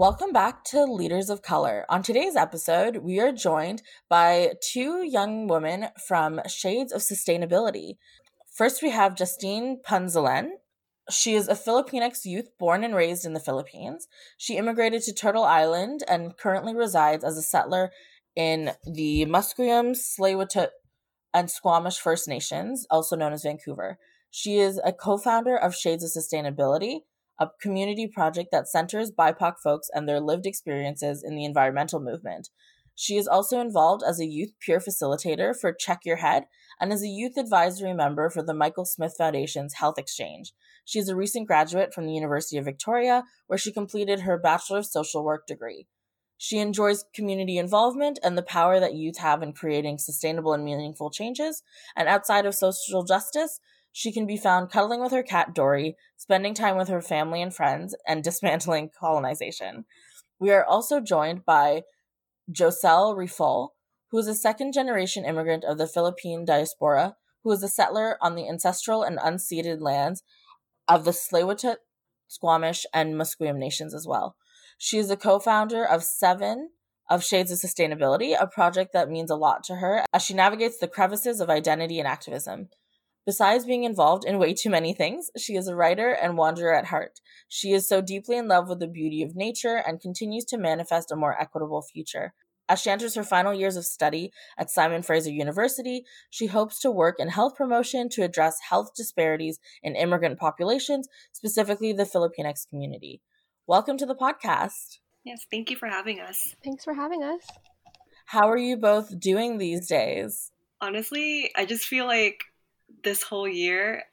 Welcome back to Leaders of Color. On today's episode, we are joined by two young women from Shades of Sustainability. First, we have Justine Punzalan. She is a Filipinx youth born and raised in the Philippines. She immigrated to Turtle Island and currently resides as a settler in the Musqueam, tsleil and Squamish First Nations, also known as Vancouver. She is a co founder of Shades of Sustainability, a community project that centers BIPOC folks and their lived experiences in the environmental movement. She is also involved as a youth peer facilitator for Check Your Head and as a youth advisory member for the Michael Smith Foundation's Health Exchange. She is a recent graduate from the University of Victoria, where she completed her Bachelor of Social Work degree. She enjoys community involvement and the power that youth have in creating sustainable and meaningful changes. And outside of social justice, she can be found cuddling with her cat Dory, spending time with her family and friends, and dismantling colonization. We are also joined by Joselle Rifol, who is a second generation immigrant of the Philippine diaspora, who is a settler on the ancestral and unceded lands of the tsleil Squamish, and Musqueam nations as well. She is the co founder of Seven of Shades of Sustainability, a project that means a lot to her as she navigates the crevices of identity and activism. Besides being involved in way too many things, she is a writer and wanderer at heart. She is so deeply in love with the beauty of nature and continues to manifest a more equitable future. As she enters her final years of study at Simon Fraser University, she hopes to work in health promotion to address health disparities in immigrant populations, specifically the Filipinx community. Welcome to the podcast. Yes, thank you for having us. Thanks for having us. How are you both doing these days? Honestly, I just feel like this whole year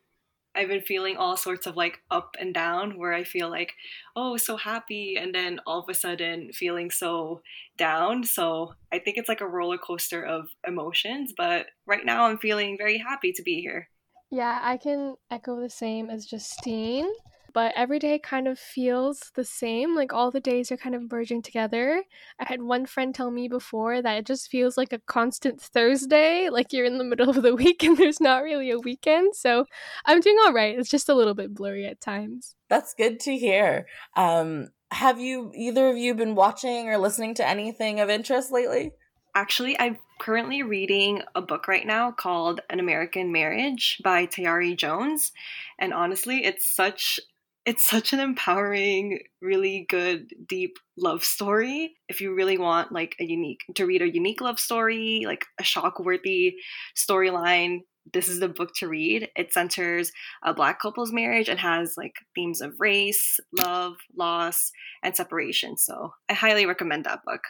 I've been feeling all sorts of like up and down where I feel like, oh, so happy, and then all of a sudden feeling so down. So I think it's like a roller coaster of emotions, but right now I'm feeling very happy to be here. Yeah, I can echo the same as Justine but every day kind of feels the same. Like all the days are kind of merging together. I had one friend tell me before that it just feels like a constant Thursday, like you're in the middle of the week and there's not really a weekend. So I'm doing all right. It's just a little bit blurry at times. That's good to hear. Um, have you either of you been watching or listening to anything of interest lately? Actually, I'm currently reading a book right now called An American Marriage by Tayari Jones. And honestly, it's such it's such an empowering, really good, deep love story. If you really want like a unique to read a unique love story, like a shock-worthy storyline, this is the book to read. It centers a black couple's marriage and has like themes of race, love, loss, and separation. So I highly recommend that book.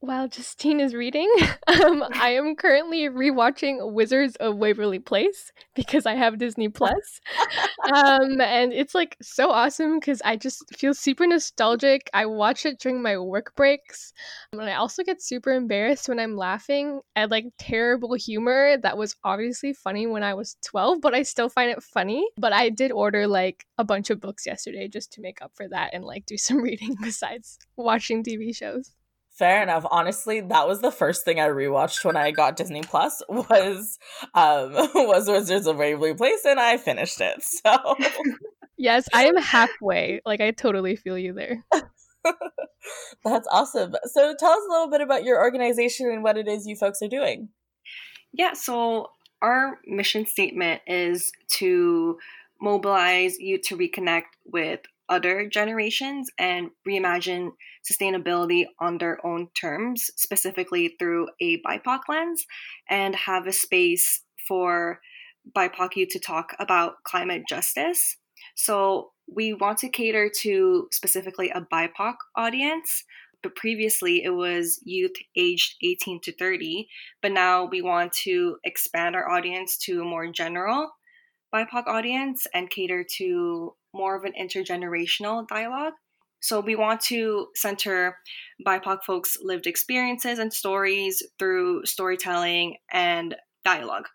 While Justine is reading, um, I am currently rewatching Wizards of Waverly Place because I have Disney Plus, um, and it's like so awesome because I just feel super nostalgic. I watch it during my work breaks, and I also get super embarrassed when I'm laughing at like terrible humor that was obviously funny when I was 12, but I still find it funny. But I did order like a bunch of books yesterday just to make up for that and like do some reading besides watching TV shows. Fair enough. Honestly, that was the first thing I rewatched when I got Disney Plus was um was Wizards of Waverly Place and I finished it. So Yes, I am halfway. Like I totally feel you there. That's awesome. So tell us a little bit about your organization and what it is you folks are doing. Yeah, so our mission statement is to mobilize you to reconnect with other generations and reimagine sustainability on their own terms, specifically through a BIPOC lens, and have a space for BIPOC youth to talk about climate justice. So we want to cater to specifically a BIPOC audience. But previously, it was youth aged 18 to 30. But now we want to expand our audience to a more general BIPOC audience and cater to more of an intergenerational dialogue. So we want to center BIPOC folks' lived experiences and stories through storytelling and dialogue.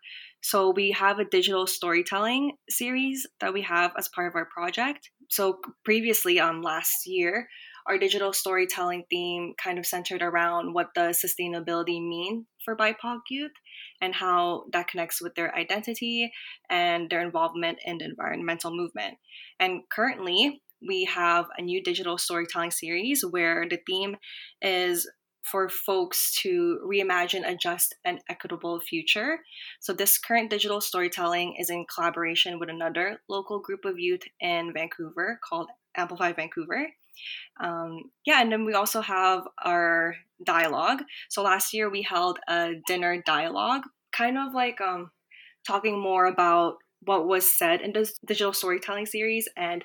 So we have a digital storytelling series that we have as part of our project. So previously on um, last year, our digital storytelling theme kind of centered around what does sustainability mean for BIPOC youth and how that connects with their identity and their involvement in the environmental movement. And currently, we have a new digital storytelling series where the theme is for folks to reimagine a just and equitable future. So, this current digital storytelling is in collaboration with another local group of youth in Vancouver called Amplify Vancouver. Um, yeah, and then we also have our dialogue. So, last year we held a dinner dialogue, kind of like um, talking more about what was said in this digital storytelling series and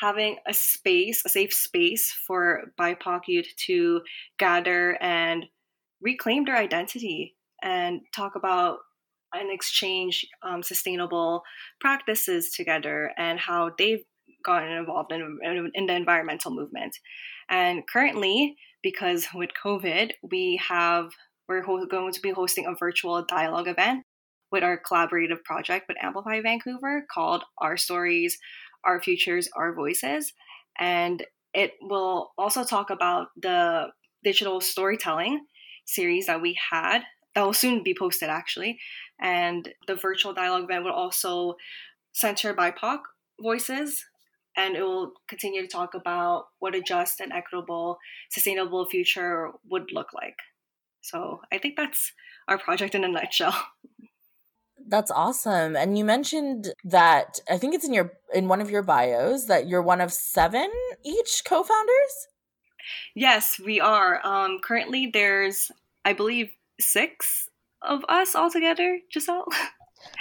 having a space, a safe space for BIPOC youth to gather and reclaim their identity and talk about and exchange um, sustainable practices together and how they've gotten involved in, in the environmental movement. And currently, because with COVID, we have we're going to be hosting a virtual dialogue event with our collaborative project with Amplify Vancouver called Our Stories, Our Futures, Our Voices. And it will also talk about the digital storytelling series that we had that will soon be posted actually. And the virtual dialogue event will also center BIPOC voices and it will continue to talk about what a just and equitable, sustainable future would look like. So I think that's our project in a nutshell. That's awesome. And you mentioned that I think it's in your in one of your bios that you're one of seven each co-founders? Yes, we are. Um currently there's I believe 6 of us all together, Giselle.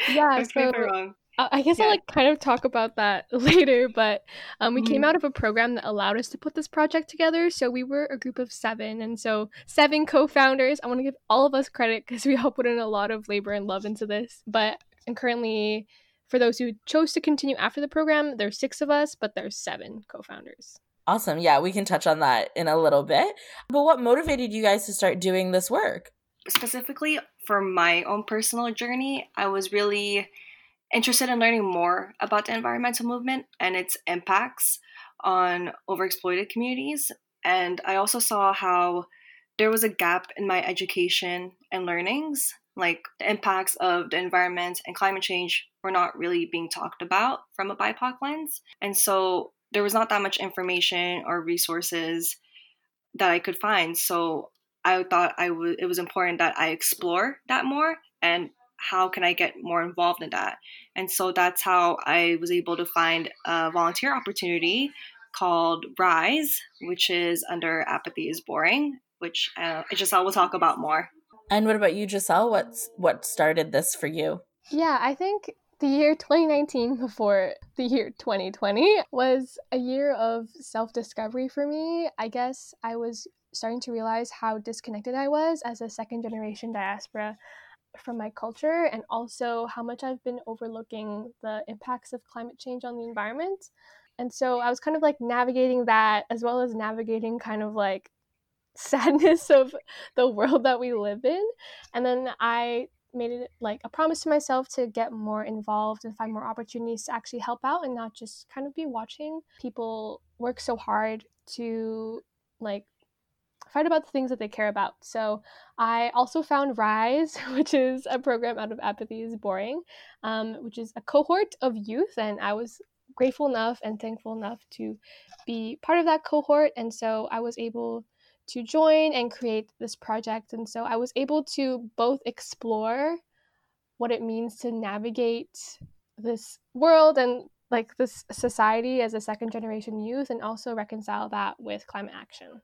Yeah, so I guess yeah. I'll like kind of talk about that later, but um, we mm-hmm. came out of a program that allowed us to put this project together. So we were a group of seven, and so seven co-founders. I want to give all of us credit because we all put in a lot of labor and love into this. But and currently, for those who chose to continue after the program, there's six of us, but there's seven co-founders. Awesome. Yeah, we can touch on that in a little bit. But what motivated you guys to start doing this work? Specifically for my own personal journey, I was really interested in learning more about the environmental movement and its impacts on overexploited communities. And I also saw how there was a gap in my education and learnings. Like the impacts of the environment and climate change were not really being talked about from a BIPOC lens. And so there was not that much information or resources that I could find. So I thought I w- it was important that I explore that more and how can I get more involved in that? And so that's how I was able to find a volunteer opportunity called Rise, which is under Apathy is Boring, which uh, Giselle will talk about more. And what about you, Giselle? What's what started this for you? Yeah, I think the year 2019 before the year 2020 was a year of self discovery for me. I guess I was starting to realize how disconnected I was as a second generation diaspora from my culture and also how much I've been overlooking the impacts of climate change on the environment. And so I was kind of like navigating that as well as navigating kind of like sadness of the world that we live in. And then I made it like a promise to myself to get more involved and find more opportunities to actually help out and not just kind of be watching people work so hard to like fight about the things that they care about. So I also found Rise, which is a program out of Apathy is Boring, um, which is a cohort of youth, and I was grateful enough and thankful enough to be part of that cohort, and so I was able to join and create this project, and so I was able to both explore what it means to navigate this world and like this society as a second generation youth and also reconcile that with climate action.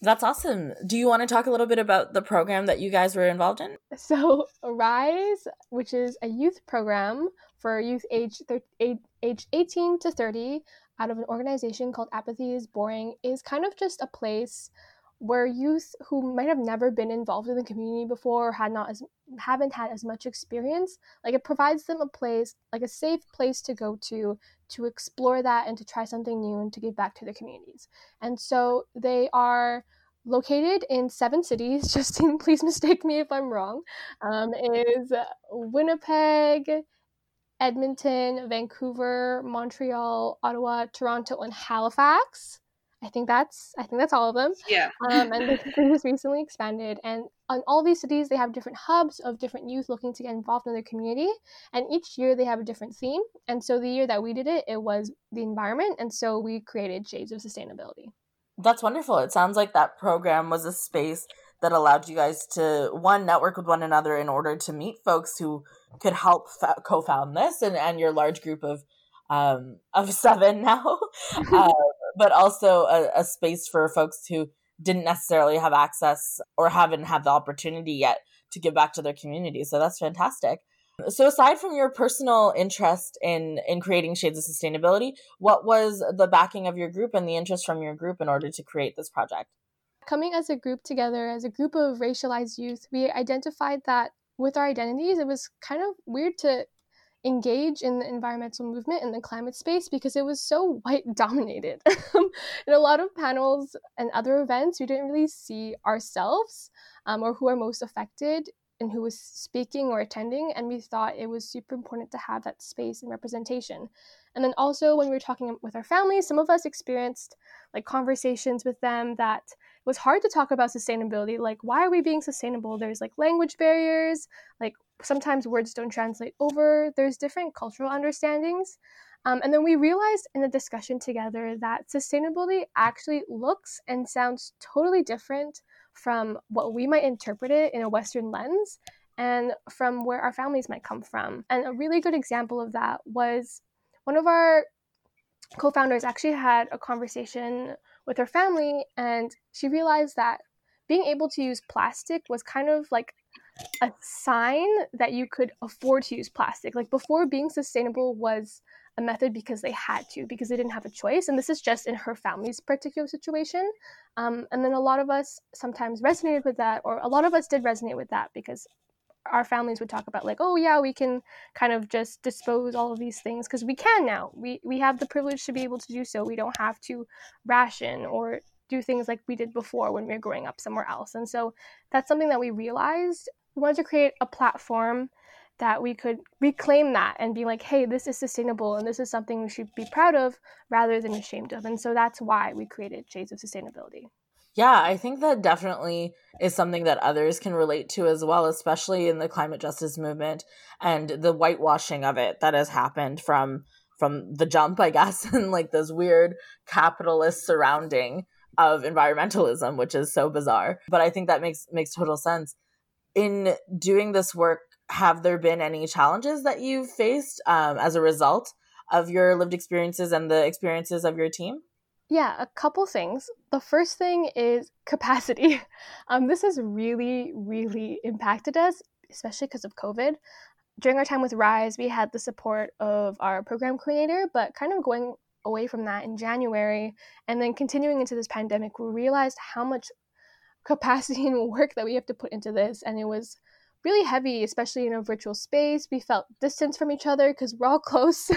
That's awesome. Do you want to talk a little bit about the program that you guys were involved in? So, Rise, which is a youth program for youth age age 18 to 30 out of an organization called Apathy is Boring, is kind of just a place where youth who might have never been involved in the community before or had not as haven't had as much experience like it provides them a place like a safe place to go to to explore that and to try something new and to give back to the communities. And so they are located in seven cities justine please mistake me if i'm wrong um, is winnipeg edmonton vancouver montreal ottawa toronto and halifax I think that's I think that's all of them. Yeah. Um, and they just recently expanded, and on all these cities, they have different hubs of different youth looking to get involved in their community, and each year they have a different theme. And so the year that we did it, it was the environment, and so we created Shades of Sustainability. That's wonderful. It sounds like that program was a space that allowed you guys to one network with one another in order to meet folks who could help fa- co-found this and, and your large group of um, of seven now, uh, but also a, a space for folks who didn't necessarily have access or haven't had the opportunity yet to give back to their community. So that's fantastic. So aside from your personal interest in in creating shades of sustainability, what was the backing of your group and the interest from your group in order to create this project? Coming as a group together, as a group of racialized youth, we identified that with our identities, it was kind of weird to engage in the environmental movement in the climate space because it was so white dominated. in a lot of panels and other events, we didn't really see ourselves um, or who are most affected and who was speaking or attending. And we thought it was super important to have that space and representation. And then also, when we were talking with our families, some of us experienced like conversations with them that was hard to talk about sustainability. Like, why are we being sustainable? There's like language barriers, like sometimes words don't translate over, there's different cultural understandings. Um, and then we realized in the discussion together that sustainability actually looks and sounds totally different from what we might interpret it in a Western lens and from where our families might come from. And a really good example of that was one of our co founders actually had a conversation with her family, and she realized that being able to use plastic was kind of like a sign that you could afford to use plastic. Like before, being sustainable was a method because they had to, because they didn't have a choice. And this is just in her family's particular situation. Um, and then a lot of us sometimes resonated with that, or a lot of us did resonate with that because our families would talk about like oh yeah we can kind of just dispose all of these things because we can now we we have the privilege to be able to do so we don't have to ration or do things like we did before when we were growing up somewhere else and so that's something that we realized we wanted to create a platform that we could reclaim that and be like, hey, this is sustainable and this is something we should be proud of rather than ashamed of. And so that's why we created Shades of Sustainability. Yeah, I think that definitely is something that others can relate to as well, especially in the climate justice movement and the whitewashing of it that has happened from from the jump, I guess, and like this weird capitalist surrounding of environmentalism, which is so bizarre. But I think that makes makes total sense in doing this work, have there been any challenges that you've faced um, as a result of your lived experiences and the experiences of your team? Yeah, a couple things. The first thing is capacity. Um, this has really, really impacted us, especially because of COVID. During our time with Rise, we had the support of our program coordinator, but kind of going away from that in January and then continuing into this pandemic, we realized how much capacity and work that we have to put into this and it was really heavy especially in a virtual space. We felt distance from each other because we're all close.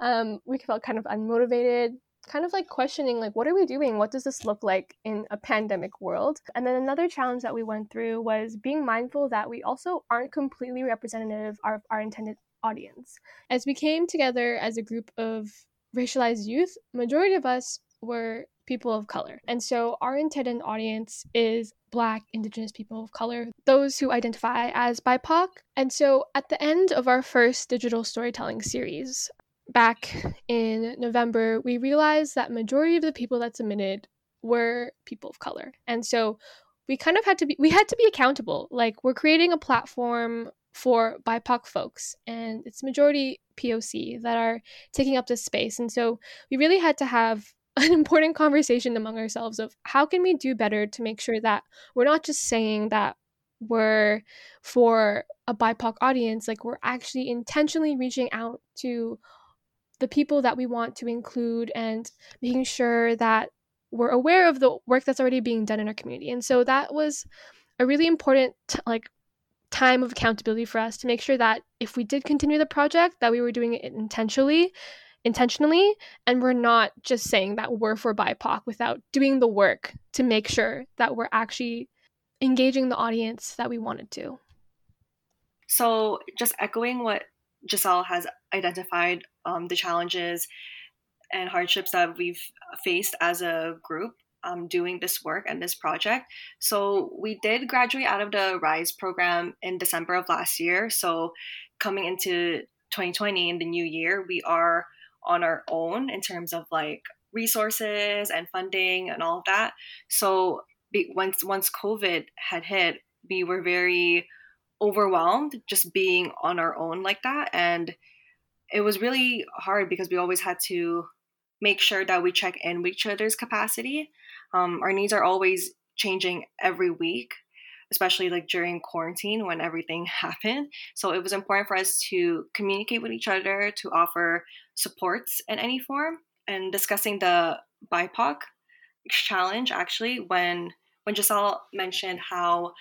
Um, we felt kind of unmotivated kind of like questioning like what are we doing? What does this look like in a pandemic world? And then another challenge that we went through was being mindful that we also aren't completely representative of our intended audience. As we came together as a group of racialized youth majority of us were people of color. And so our intended audience is Black, Indigenous people of color, those who identify as BIPOC. And so at the end of our first digital storytelling series, back in November, we realized that majority of the people that submitted were people of color. And so we kind of had to be we had to be accountable. Like we're creating a platform for BIPOC folks and it's majority POC that are taking up this space. And so we really had to have an important conversation among ourselves of how can we do better to make sure that we're not just saying that we're for a BIPOC audience, like we're actually intentionally reaching out to the people that we want to include and making sure that we're aware of the work that's already being done in our community. And so that was a really important like time of accountability for us to make sure that if we did continue the project that we were doing it intentionally intentionally and we're not just saying that we're for BIPOC without doing the work to make sure that we're actually engaging the audience that we wanted to. So, just echoing what Giselle has identified um, the challenges and hardships that we've faced as a group um, doing this work and this project. So we did graduate out of the RISE program in December of last year. So coming into 2020 in the new year, we are on our own in terms of like resources and funding and all of that. So once once COVID had hit, we were very overwhelmed just being on our own like that. And it was really hard because we always had to make sure that we check in with each other's capacity. Um, our needs are always changing every week especially like during quarantine when everything happened. So it was important for us to communicate with each other to offer supports in any form and discussing the bipoc challenge actually when when giselle mentioned how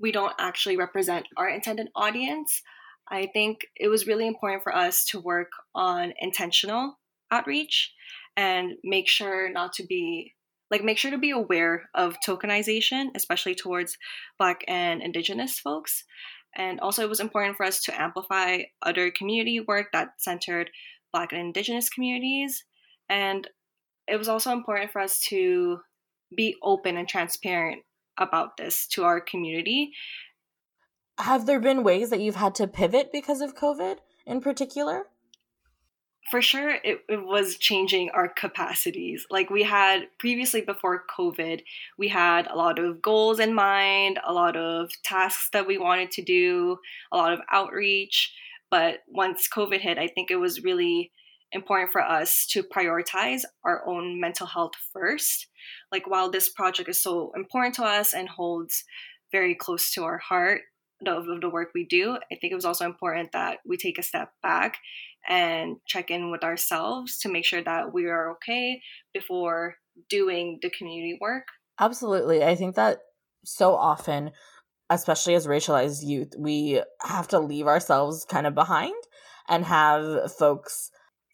we don't actually represent our intended audience, I think it was really important for us to work on intentional outreach and make sure not to be like make sure to be aware of tokenization especially towards black and indigenous folks. And also it was important for us to amplify other community work that centered black and indigenous communities and it was also important for us to be open and transparent about this to our community. Have there been ways that you've had to pivot because of COVID in particular? For sure, it, it was changing our capacities. Like we had previously before COVID, we had a lot of goals in mind, a lot of tasks that we wanted to do, a lot of outreach. But once COVID hit, I think it was really important for us to prioritize our own mental health first. Like, while this project is so important to us and holds very close to our heart of the work we do, I think it was also important that we take a step back and check in with ourselves to make sure that we are okay before doing the community work. Absolutely. I think that so often, especially as racialized youth, we have to leave ourselves kind of behind and have folks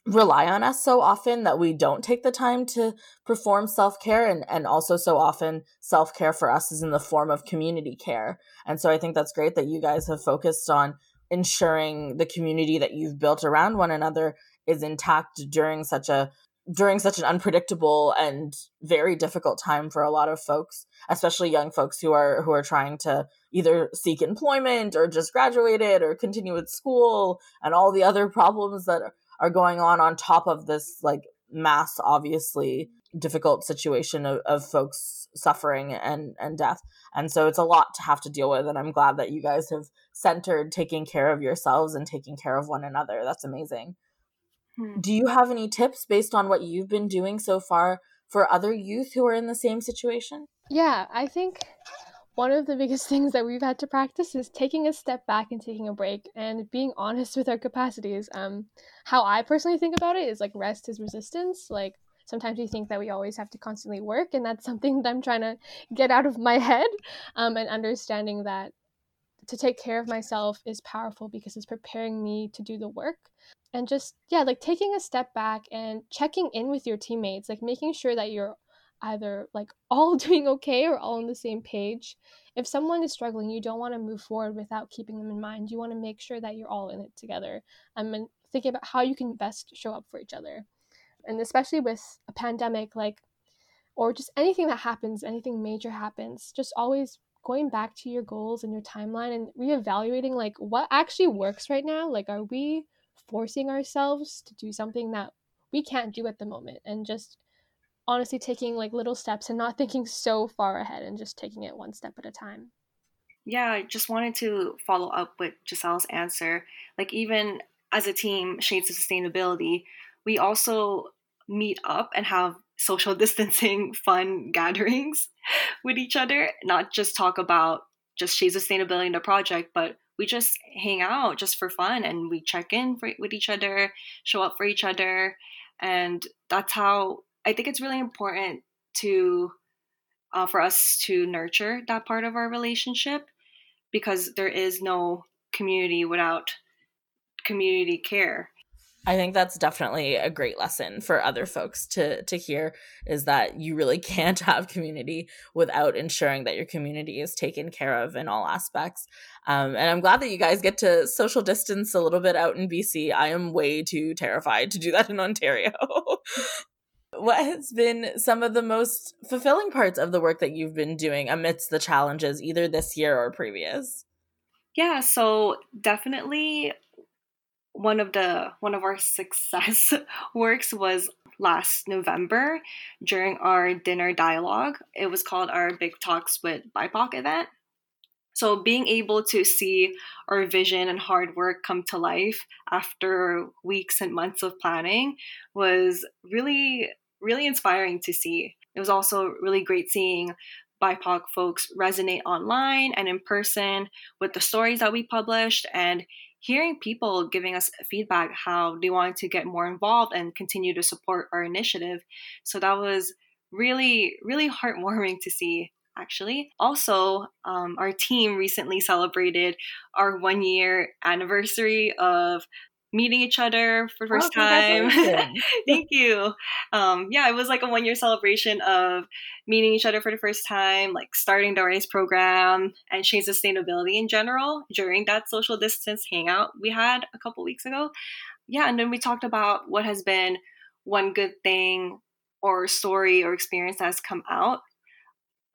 rely on us so often that we don't take the time to perform self-care and and also so often self-care for us is in the form of community care. And so i think that's great that you guys have focused on ensuring the community that you've built around one another is intact during such a during such an unpredictable and very difficult time for a lot of folks especially young folks who are who are trying to either seek employment or just graduated or continue with school and all the other problems that are going on on top of this like mass obviously difficult situation of, of folks suffering and and death. And so it's a lot to have to deal with and i'm glad that you guys have centered taking care of yourselves and taking care of one another. That's amazing hmm. do you have any tips based on what you've been doing so far for other youth who are in the same situation yeah i think one of the biggest things that we've had to practice is taking a step back and taking a break and being honest with our capacities. Um, how I personally think about it is like rest is resistance. Like sometimes we think that we always have to constantly work, and that's something that I'm trying to get out of my head. Um, and understanding that to take care of myself is powerful because it's preparing me to do the work. And just, yeah, like taking a step back and checking in with your teammates, like making sure that you're either like all doing okay or all on the same page. If someone is struggling, you don't want to move forward without keeping them in mind. You want to make sure that you're all in it together um, and thinking about how you can best show up for each other. And especially with a pandemic, like, or just anything that happens, anything major happens, just always going back to your goals and your timeline and reevaluating like what actually works right now. Like, are we forcing ourselves to do something that we can't do at the moment and just honestly taking like little steps and not thinking so far ahead and just taking it one step at a time. Yeah, I just wanted to follow up with Giselle's answer. Like, even as a team, Shades of Sustainability, we also meet up and have social distancing fun gatherings with each other, not just talk about just Shades of Sustainability in the project, but we just hang out just for fun and we check in for, with each other, show up for each other. And that's how I think it's really important to uh, for us to nurture that part of our relationship because there is no community without community care. I think that's definitely a great lesson for other folks to to hear is that you really can't have community without ensuring that your community is taken care of in all aspects. Um, and I'm glad that you guys get to social distance a little bit out in BC. I am way too terrified to do that in Ontario. what has been some of the most fulfilling parts of the work that you've been doing amidst the challenges, either this year or previous? Yeah, so definitely one of the one of our success works was last November during our dinner dialogue. It was called our Big Talks with BIPOC event. So being able to see our vision and hard work come to life after weeks and months of planning was really really inspiring to see. It was also really great seeing BIPOC folks resonate online and in person with the stories that we published and hearing people giving us feedback how they wanted to get more involved and continue to support our initiative. So that was really, really heartwarming to see actually. Also, um, our team recently celebrated our one year anniversary of meeting each other for the first oh, time. Thank you. Um, yeah, it was like a one year celebration of meeting each other for the first time, like starting the RISE program and change sustainability in general during that social distance hangout we had a couple weeks ago. Yeah, and then we talked about what has been one good thing or story or experience that has come out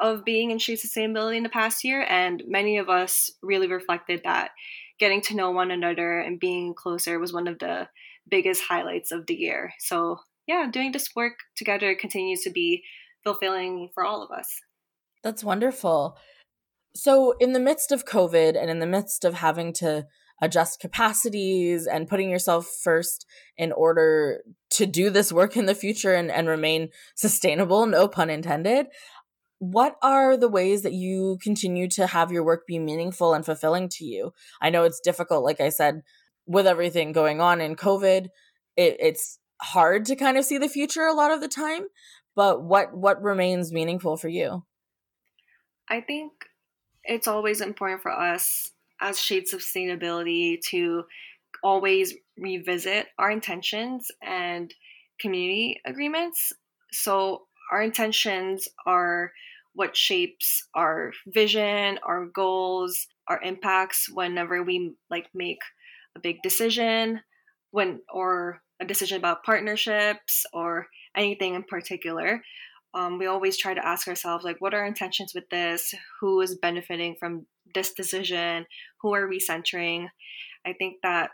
of being in shade sustainability in the past year. And many of us really reflected that getting to know one another and being closer was one of the biggest highlights of the year. So, yeah, doing this work together continues to be fulfilling for all of us. That's wonderful. So, in the midst of COVID and in the midst of having to adjust capacities and putting yourself first in order to do this work in the future and, and remain sustainable, no pun intended, what are the ways that you continue to have your work be meaningful and fulfilling to you? I know it's difficult, like I said, with everything going on in COVID, it, it's hard to kind of see the future a lot of the time. But what what remains meaningful for you? I think it's always important for us as shades of sustainability to always revisit our intentions and community agreements. So our intentions are what shapes our vision, our goals, our impacts whenever we like make a big decision when or a decision about partnerships or anything in particular. Um, we always try to ask ourselves like what are our intentions with this? Who is benefiting from this decision? Who are we centering? I think that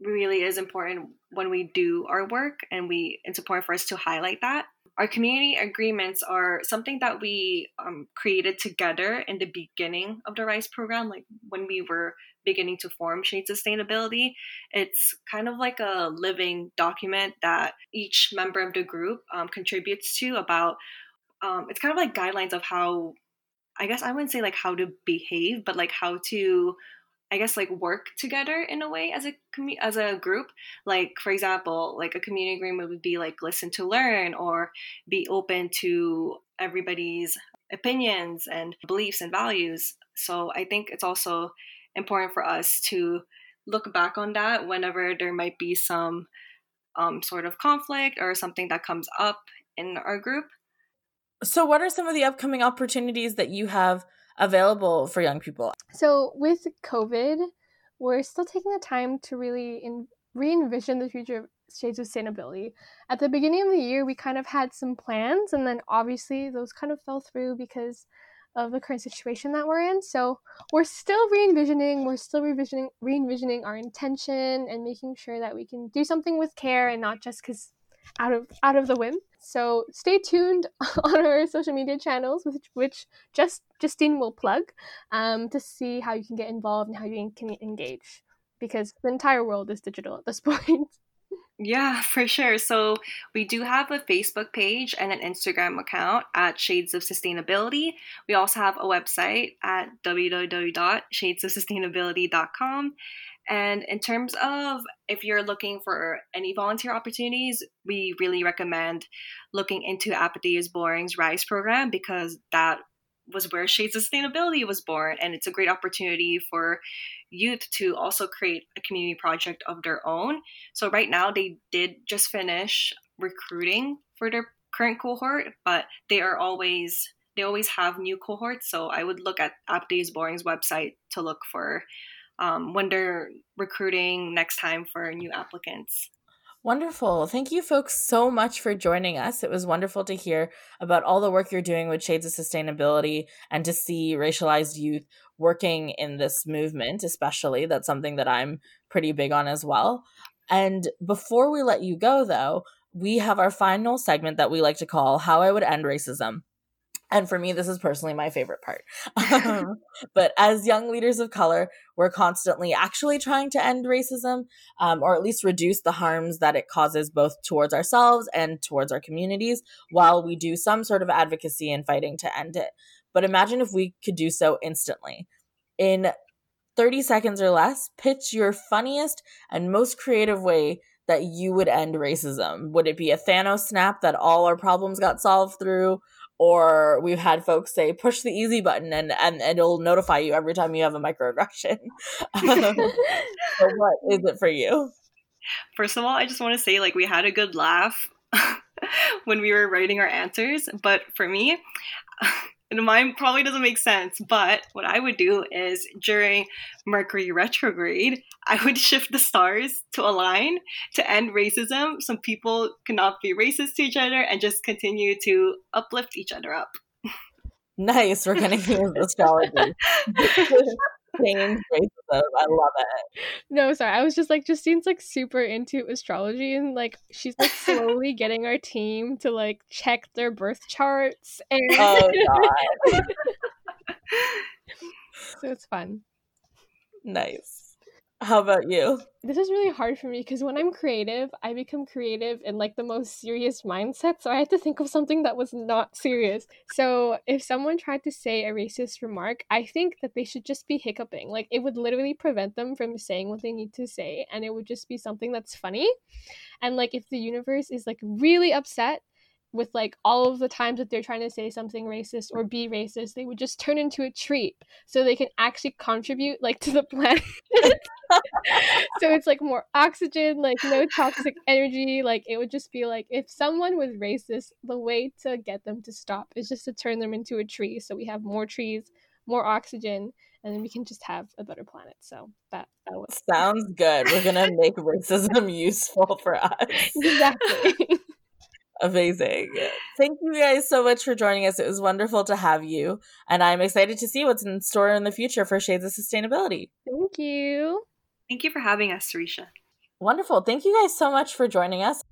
really is important when we do our work and we it's important for us to highlight that our community agreements are something that we um, created together in the beginning of the RISE program, like when we were beginning to form Shade Sustainability. It's kind of like a living document that each member of the group um, contributes to about, um, it's kind of like guidelines of how, I guess I wouldn't say like how to behave, but like how to I guess like work together in a way as a as a group. Like for example, like a community agreement would be like listen to learn or be open to everybody's opinions and beliefs and values. So I think it's also important for us to look back on that whenever there might be some um, sort of conflict or something that comes up in our group. So, what are some of the upcoming opportunities that you have available for young people? So, with COVID, we're still taking the time to really in, re envision the future of Shades of Sustainability. At the beginning of the year, we kind of had some plans, and then obviously those kind of fell through because of the current situation that we're in. So we're still re-envisioning, we're still revisioning, re-envisioning our intention and making sure that we can do something with care and not just because out of out of the whim. So stay tuned on our social media channels, which, which just Justine will plug, um, to see how you can get involved and how you can engage, because the entire world is digital at this point. Yeah, for sure. So we do have a Facebook page and an Instagram account at Shades of Sustainability. We also have a website at www.shadesofsustainability.com. And in terms of if you're looking for any volunteer opportunities, we really recommend looking into Apathy is Boring's RISE program because that was where Shade Sustainability was born, and it's a great opportunity for youth to also create a community project of their own. So right now they did just finish recruiting for their current cohort, but they are always they always have new cohorts. So I would look at Days Boring's website to look for um, when they're recruiting next time for new applicants. Wonderful. Thank you, folks, so much for joining us. It was wonderful to hear about all the work you're doing with Shades of Sustainability and to see racialized youth working in this movement, especially. That's something that I'm pretty big on as well. And before we let you go, though, we have our final segment that we like to call How I Would End Racism. And for me, this is personally my favorite part. Um, but as young leaders of color, we're constantly actually trying to end racism um, or at least reduce the harms that it causes both towards ourselves and towards our communities while we do some sort of advocacy and fighting to end it. But imagine if we could do so instantly. In 30 seconds or less, pitch your funniest and most creative way that you would end racism. Would it be a Thanos snap that all our problems got solved through? Or we've had folks say push the easy button and and, and it'll notify you every time you have a microaggression. Um, so what is it for you? First of all i just want to say like we had a good laugh when we were writing our answers but for me and mine probably doesn't make sense, but what I would do is during Mercury retrograde, I would shift the stars to align to end racism so people cannot be racist to each other and just continue to uplift each other up. Nice. We're going to use astrology. Racism. I love it. No, sorry. I was just like Justine's like super into astrology and like she's like slowly getting our team to like check their birth charts and Oh god. so it's fun. Nice. How about you? This is really hard for me because when I'm creative, I become creative in like the most serious mindset. So I had to think of something that was not serious. So if someone tried to say a racist remark, I think that they should just be hiccuping. Like it would literally prevent them from saying what they need to say. And it would just be something that's funny. And like if the universe is like really upset, with like all of the times that they're trying to say something racist or be racist, they would just turn into a tree so they can actually contribute like to the planet. So it's like more oxygen, like no toxic energy. Like it would just be like if someone was racist, the way to get them to stop is just to turn them into a tree. So we have more trees, more oxygen, and then we can just have a better planet. So that that was sounds good. We're gonna make racism useful for us. Exactly. Amazing. Thank you guys so much for joining us. It was wonderful to have you. And I'm excited to see what's in store in the future for Shades of Sustainability. Thank you. Thank you for having us, Sarisha. Wonderful. Thank you guys so much for joining us.